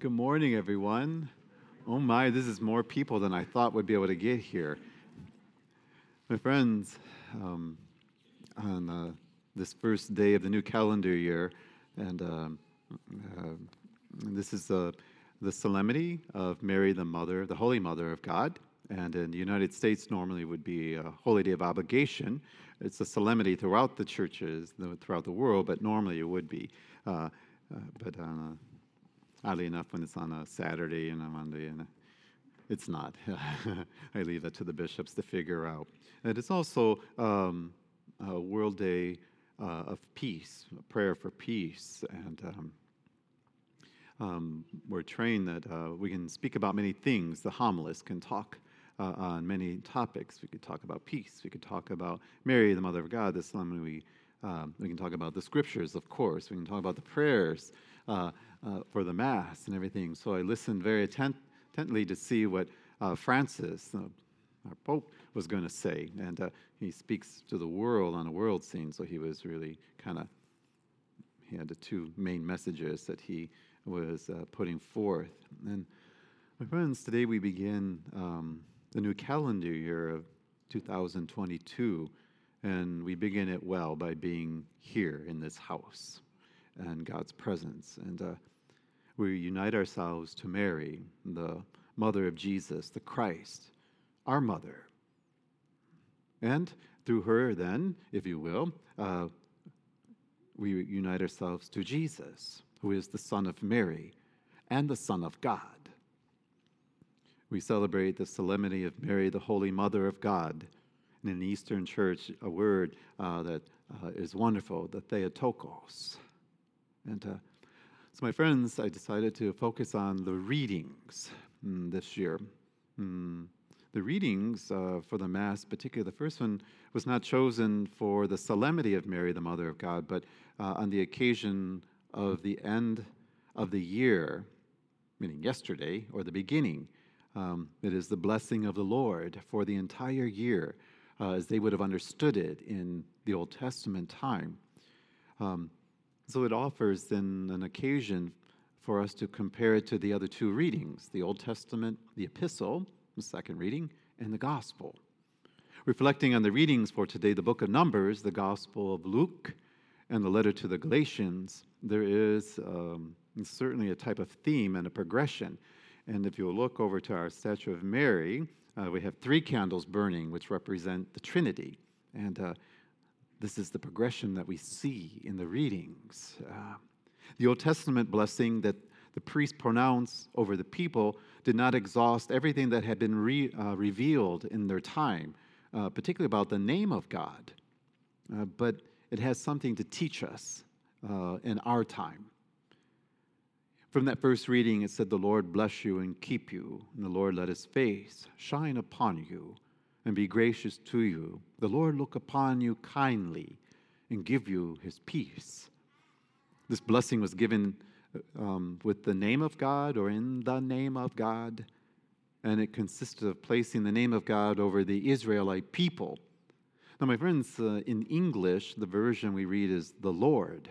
Good morning, everyone. Oh my, this is more people than I thought would be able to get here. My friends, um, on uh, this first day of the new calendar year, and um, uh, this is the, the solemnity of Mary, the Mother, the Holy Mother of God. And in the United States, normally would be a holy day of obligation. It's a solemnity throughout the churches, throughout the world, but normally it would be. Uh, uh but oddly enough, when it's on a Saturday and a Monday, and it's not. I leave that to the bishops to figure out. And it's also um, a World Day uh, of Peace, a prayer for peace, and um, um, we're trained that uh, we can speak about many things. The homilist can talk uh, on many topics. We could talk about peace. We could talk about Mary, the Mother of God. This one we um, we can talk about the scriptures, of course. We can talk about the prayers uh, uh, for the Mass and everything. So I listened very attent- intently to see what uh, Francis, our Pope, was going to say. And uh, he speaks to the world on a world scene, so he was really kind of, he had the two main messages that he was uh, putting forth. And my friends, today we begin um, the new calendar year of 2022. And we begin it well by being here in this house and God's presence. And uh, we unite ourselves to Mary, the mother of Jesus, the Christ, our mother. And through her, then, if you will, uh, we unite ourselves to Jesus, who is the Son of Mary and the Son of God. We celebrate the solemnity of Mary, the Holy Mother of God. And in the Eastern Church, a word uh, that uh, is wonderful, the Theotokos. And uh, so, my friends, I decided to focus on the readings mm, this year. Mm, the readings uh, for the Mass, particularly the first one, was not chosen for the solemnity of Mary, the Mother of God, but uh, on the occasion of the end of the year, meaning yesterday, or the beginning. Um, it is the blessing of the Lord for the entire year, uh, as they would have understood it in the Old Testament time. Um, so it offers then an occasion for us to compare it to the other two readings the Old Testament, the Epistle, the second reading, and the Gospel. Reflecting on the readings for today, the book of Numbers, the Gospel of Luke, and the letter to the Galatians, there is um, certainly a type of theme and a progression. And if you look over to our statue of Mary, uh, we have three candles burning, which represent the Trinity. And uh, this is the progression that we see in the readings. Uh, the Old Testament blessing that the priest pronounced over the people did not exhaust everything that had been re, uh, revealed in their time, uh, particularly about the name of God. Uh, but it has something to teach us uh, in our time. From that first reading, it said, The Lord bless you and keep you, and the Lord let his face shine upon you and be gracious to you. The Lord look upon you kindly and give you his peace. This blessing was given um, with the name of God or in the name of God, and it consisted of placing the name of God over the Israelite people. Now, my friends, uh, in English, the version we read is the Lord,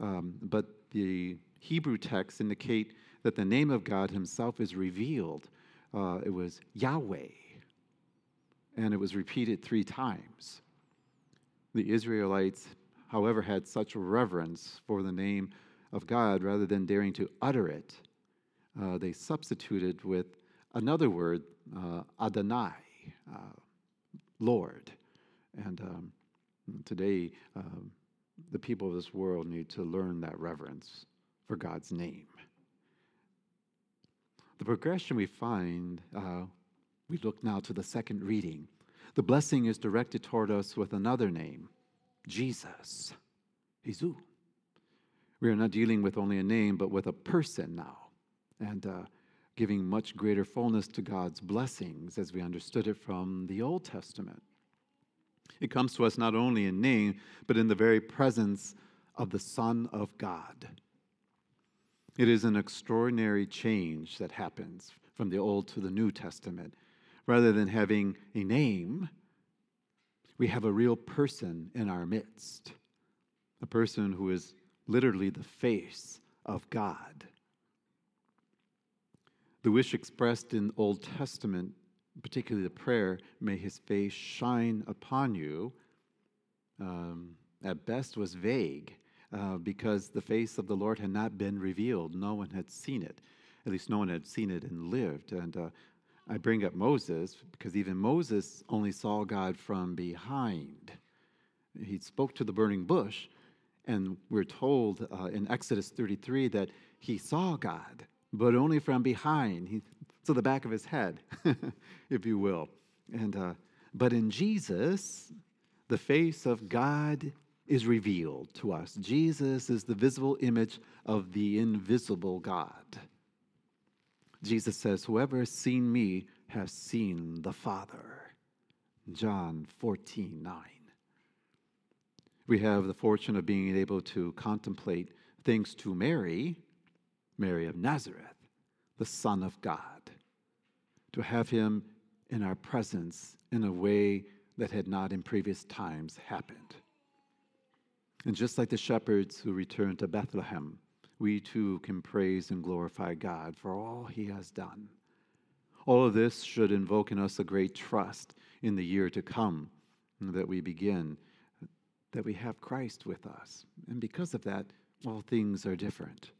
um, but the Hebrew texts indicate that the name of God himself is revealed. Uh, it was Yahweh and it was repeated three times. The Israelites, however, had such reverence for the name of God rather than daring to utter it. Uh, they substituted with another word, uh, Adonai, uh, Lord. And um, today, um, the people of this world need to learn that reverence for God's name. The progression we find uh, we look now to the second reading. The blessing is directed toward us with another name Jesus. Jesus. We are not dealing with only a name, but with a person now, and uh, giving much greater fullness to God's blessings as we understood it from the Old Testament. It comes to us not only in name, but in the very presence of the Son of God. It is an extraordinary change that happens from the Old to the New Testament rather than having a name, we have a real person in our midst, a person who is literally the face of God. The wish expressed in Old Testament, particularly the prayer, may his face shine upon you, um, at best was vague uh, because the face of the Lord had not been revealed. No one had seen it. At least no one had seen it and lived. And uh, I bring up Moses because even Moses only saw God from behind. He spoke to the burning bush, and we're told uh, in Exodus 33 that he saw God, but only from behind. He, so the back of his head, if you will. And, uh, but in Jesus, the face of God is revealed to us. Jesus is the visible image of the invisible God. Jesus says, Whoever has seen me has seen the Father. John 14, 9. We have the fortune of being able to contemplate things to Mary, Mary of Nazareth, the Son of God, to have him in our presence in a way that had not in previous times happened. And just like the shepherds who returned to Bethlehem, we too can praise and glorify God for all he has done. All of this should invoke in us a great trust in the year to come that we begin, that we have Christ with us. And because of that, all things are different.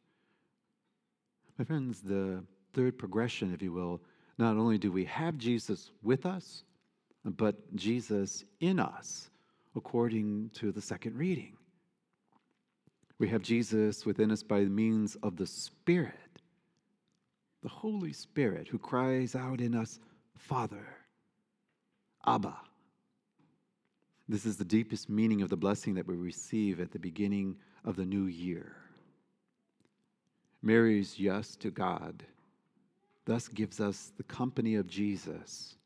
My friends, the third progression, if you will, not only do we have Jesus with us, but Jesus in us, according to the second reading. We have Jesus within us by means of the Spirit, the Holy Spirit, who cries out in us, Father, Abba. This is the deepest meaning of the blessing that we receive at the beginning of the new year. Mary's yes to God thus gives us the company of Jesus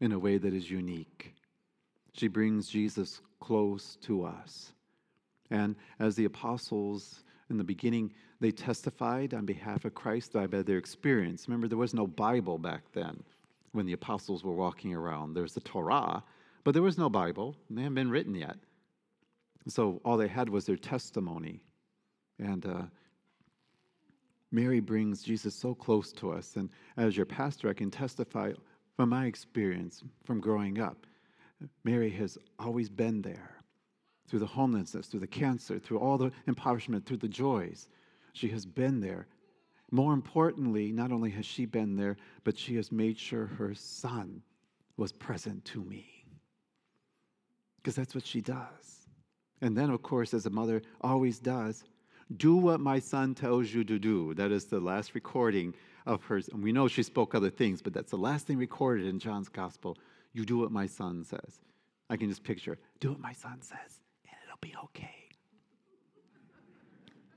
in a way that is unique. She brings Jesus close to us. And as the apostles in the beginning, they testified on behalf of Christ by their experience. Remember, there was no Bible back then when the apostles were walking around. There's the Torah, but there was no Bible. They hadn't been written yet. So all they had was their testimony. And uh, Mary brings Jesus so close to us. And as your pastor, I can testify from my experience from growing up. Mary has always been there through the homelessness, through the cancer, through all the impoverishment, through the joys. She has been there. More importantly, not only has she been there, but she has made sure her son was present to me. Because that's what she does. And then, of course, as a mother always does, do what my son tells you to do. That is the last recording of hers. And we know she spoke other things, but that's the last thing recorded in John's gospel. You do what my son says. I can just picture, do what my son says be okay.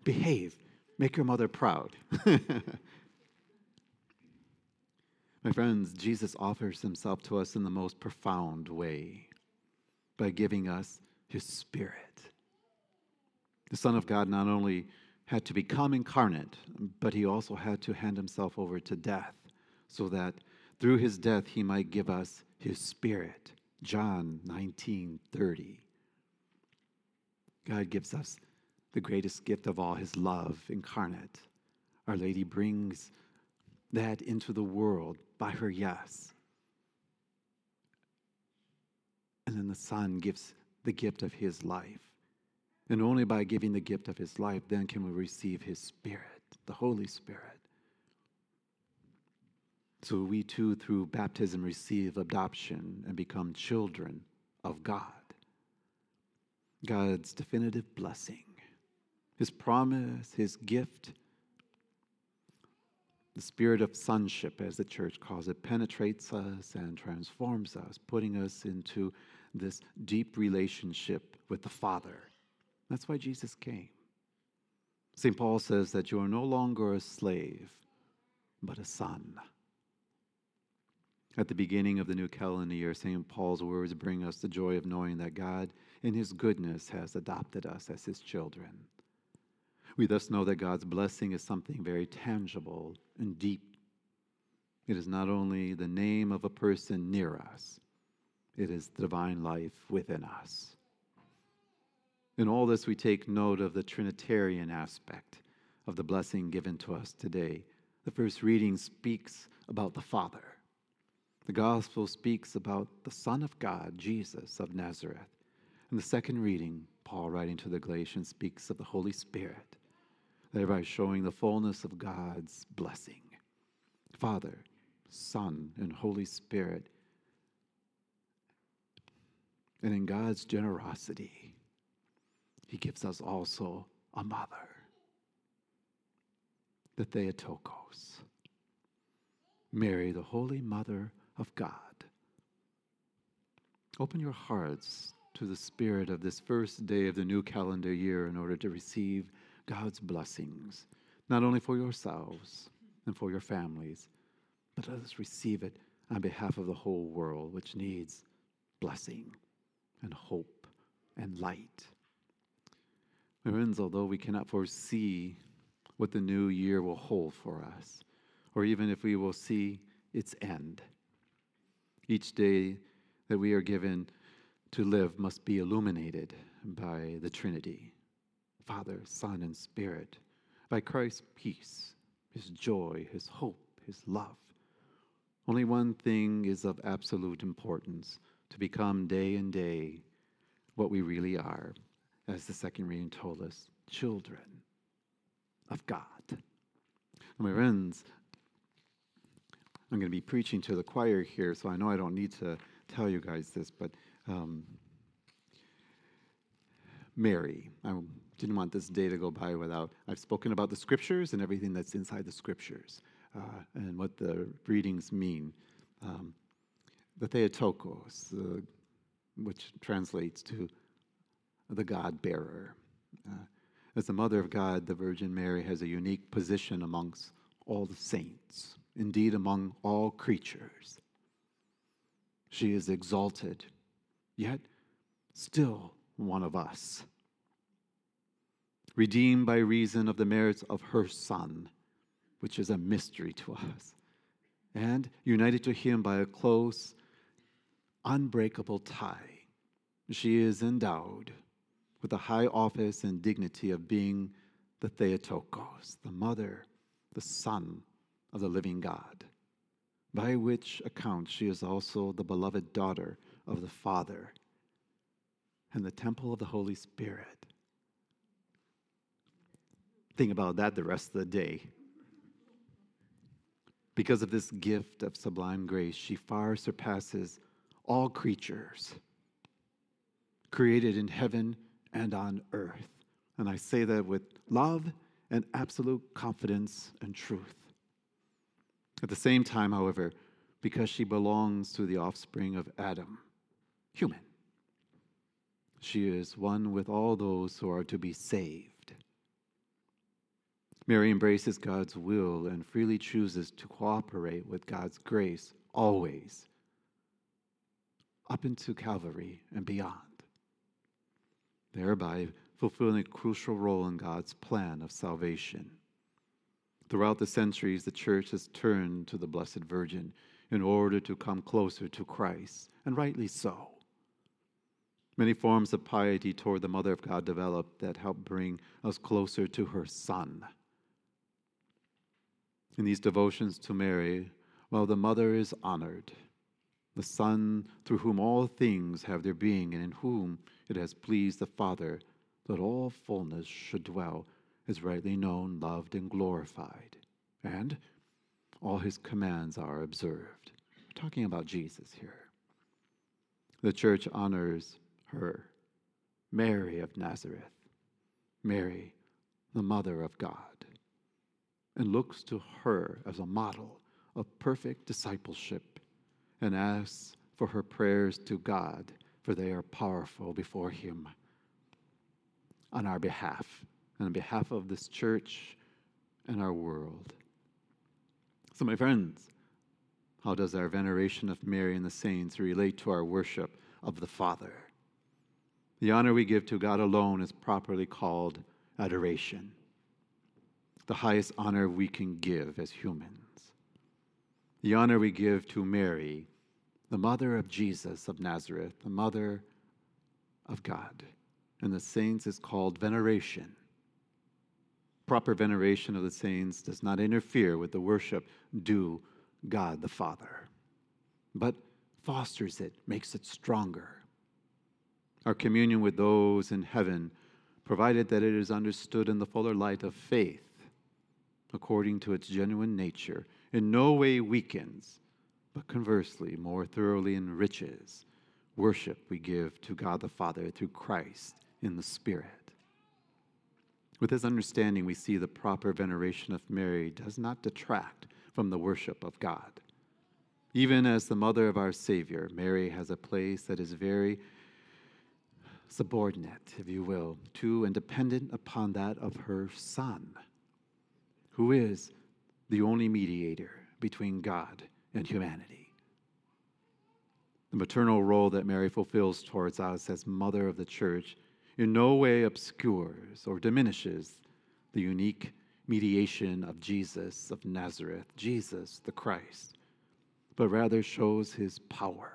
Behave. Make your mother proud. My friends, Jesus offers himself to us in the most profound way by giving us his Spirit. The Son of God not only had to become incarnate, but he also had to hand himself over to death so that through his death he might give us his Spirit. John 19 30. God gives us the greatest gift of all, his love incarnate. Our Lady brings that into the world by her yes. And then the Son gives the gift of his life. And only by giving the gift of his life, then can we receive his Spirit, the Holy Spirit. So we too, through baptism, receive adoption and become children of God. God's definitive blessing, His promise, His gift. The spirit of sonship, as the church calls it, penetrates us and transforms us, putting us into this deep relationship with the Father. That's why Jesus came. St. Paul says that you are no longer a slave, but a son. At the beginning of the new calendar year, St. Paul's words bring us the joy of knowing that God, in his goodness, has adopted us as his children. We thus know that God's blessing is something very tangible and deep. It is not only the name of a person near us, it is divine life within us. In all this, we take note of the Trinitarian aspect of the blessing given to us today the first reading speaks about the Father. The Gospel speaks about the Son of God, Jesus of Nazareth. And the second reading, Paul writing to the Galatians, speaks of the Holy Spirit, thereby showing the fullness of God's blessing. Father, Son, and Holy Spirit. And in God's generosity, He gives us also a mother, the Theotokos, Mary, the Holy Mother of God. Open your hearts to the spirit of this first day of the new calendar year in order to receive God's blessings, not only for yourselves and for your families, but let us receive it on behalf of the whole world, which needs blessing and hope and light. Friends, although we cannot foresee what the new year will hold for us, or even if we will see its end, each day that we are given to live must be illuminated by the Trinity Father, Son, and Spirit, by Christ's peace, His joy, His hope, His love. Only one thing is of absolute importance to become day and day what we really are, as the second reading told us children of God. My friends, I'm going to be preaching to the choir here, so I know I don't need to tell you guys this, but um, Mary, I didn't want this day to go by without, I've spoken about the scriptures and everything that's inside the scriptures uh, and what the readings mean. Um, the Theotokos, uh, which translates to the God bearer. Uh, as the Mother of God, the Virgin Mary has a unique position amongst all the saints, indeed, among all creatures. She is exalted, yet still one of us. Redeemed by reason of the merits of her Son, which is a mystery to us, and united to Him by a close, unbreakable tie. She is endowed with the high office and dignity of being the Theotokos, the mother, the son of the living God, by which account she is also the beloved daughter of the Father and the temple of the Holy Spirit. Think about that the rest of the day. Because of this gift of sublime grace, she far surpasses all creatures created in heaven and on earth. And I say that with love and absolute confidence and truth. At the same time, however, because she belongs to the offspring of Adam, human, she is one with all those who are to be saved. Mary embraces God's will and freely chooses to cooperate with God's grace always, up into Calvary and beyond, thereby fulfilling a crucial role in God's plan of salvation. Throughout the centuries, the church has turned to the Blessed Virgin in order to come closer to Christ, and rightly so. Many forms of piety toward the Mother of God developed that help bring us closer to her Son. In these devotions to Mary, while the Mother is honored, the Son, through whom all things have their being, and in whom it has pleased the Father that all fullness should dwell, is rightly known, loved, and glorified. And all his commands are observed. We're talking about Jesus here. The church honors her, Mary of Nazareth, Mary, the Mother of God and looks to her as a model of perfect discipleship and asks for her prayers to God, for they are powerful before Him on our behalf and on behalf of this church and our world. So, my friends, how does our veneration of Mary and the saints relate to our worship of the Father? The honor we give to God alone is properly called adoration the highest honor we can give as humans. The honor we give to Mary, the mother of Jesus of Nazareth, the mother of God, and the saints is called veneration. Proper veneration of the saints does not interfere with the worship due God the Father, but fosters it, makes it stronger. Our communion with those in heaven, provided that it is understood in the fuller light of faith, according to its genuine nature, in no way weakens, but conversely more thoroughly enriches worship we give to God the Father through Christ in the Spirit. With this understanding, we see the proper veneration of Mary does not detract from the worship of God. Even as the mother of our Savior, Mary has a place that is very subordinate, if you will, to and dependent upon that of her Son, who is the only mediator between God and humanity. The maternal role that Mary fulfills towards us as mother of the church in no way obscures or diminishes the unique mediation of Jesus of Nazareth, Jesus the Christ, but rather shows his power.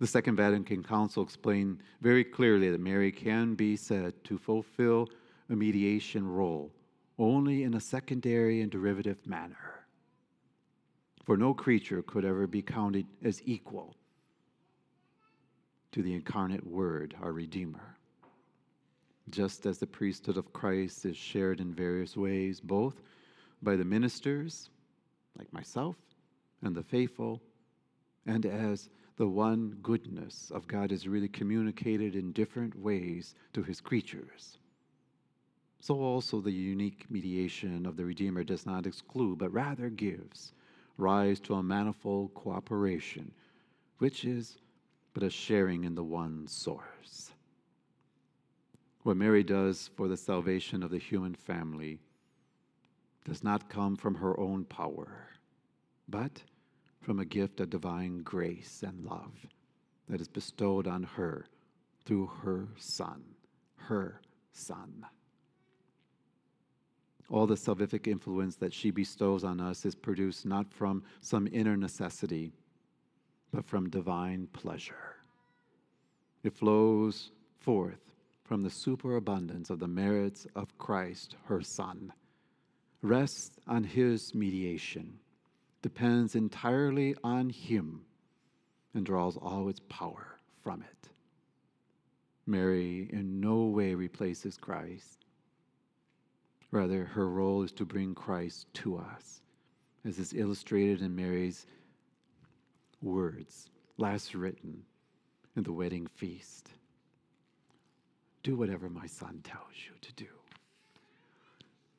The Second Vatican Council explained very clearly that Mary can be said to fulfill a mediation role only in a secondary and derivative manner. For no creature could ever be counted as equal to the incarnate Word, our Redeemer. Just as the priesthood of Christ is shared in various ways, both by the ministers, like myself, and the faithful, and as the one goodness of God is really communicated in different ways to his creatures. So also the unique mediation of the Redeemer does not exclude, but rather gives rise to a manifold cooperation, which is but a sharing in the one source. What Mary does for the salvation of the human family does not come from her own power, but from a gift of divine grace and love that is bestowed on her through her Son, her Son. All the salvific influence that she bestows on us is produced not from some inner necessity but from divine pleasure. It flows forth from the superabundance of the merits of Christ, her Son, rests on his mediation, depends entirely on him, and draws all its power from it. Mary in no way replaces Christ. Rather, her role is to bring Christ to us, as is illustrated in Mary's words, last written in the wedding feast. Do whatever my son tells you to do.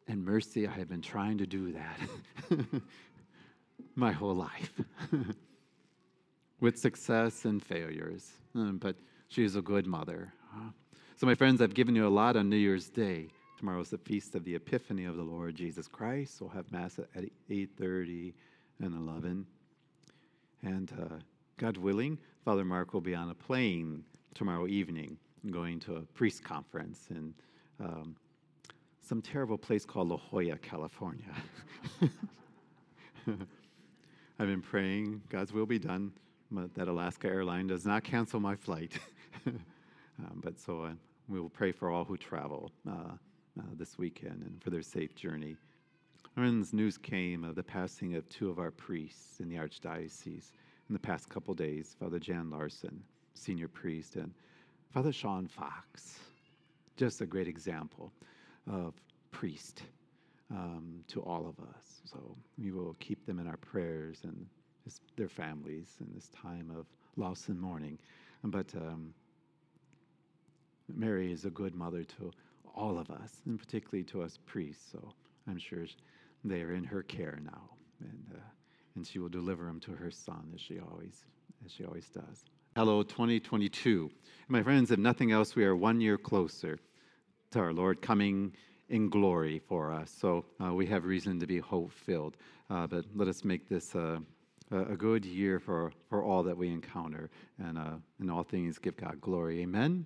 And mercy, I have been trying to do that my whole life with success and failures. Um, but she's a good mother. So, my friends, I've given you a lot on New Year's Day. Tomorrow is the feast of the Epiphany of the Lord Jesus Christ. We'll have Mass at 8.30 and 11. And uh, God willing, Father Mark will be on a plane tomorrow evening going to a priest conference in um, some terrible place called La Jolla, California. I've been praying God's will be done, that Alaska airline does not cancel my flight. um, but so uh, we will pray for all who travel uh, uh, this weekend and for their safe journey. Friends, news came of the passing of two of our priests in the Archdiocese in the past couple days Father Jan Larson, senior priest, and Father Sean Fox. Just a great example of priest um, to all of us. So we will keep them in our prayers and their families in this time of loss and mourning. But um, Mary is a good mother to all of us, and particularly to us priests. So I'm sure they are in her care now, and uh, and she will deliver him to her son as she always as she always does. Hello, 2022. My friends, if nothing else, we are one year closer to our Lord coming in glory for us. So uh, we have reason to be hope filled. Uh, but let us make this a good year for, for all that we encounter, and uh, in all things give God glory. Amen.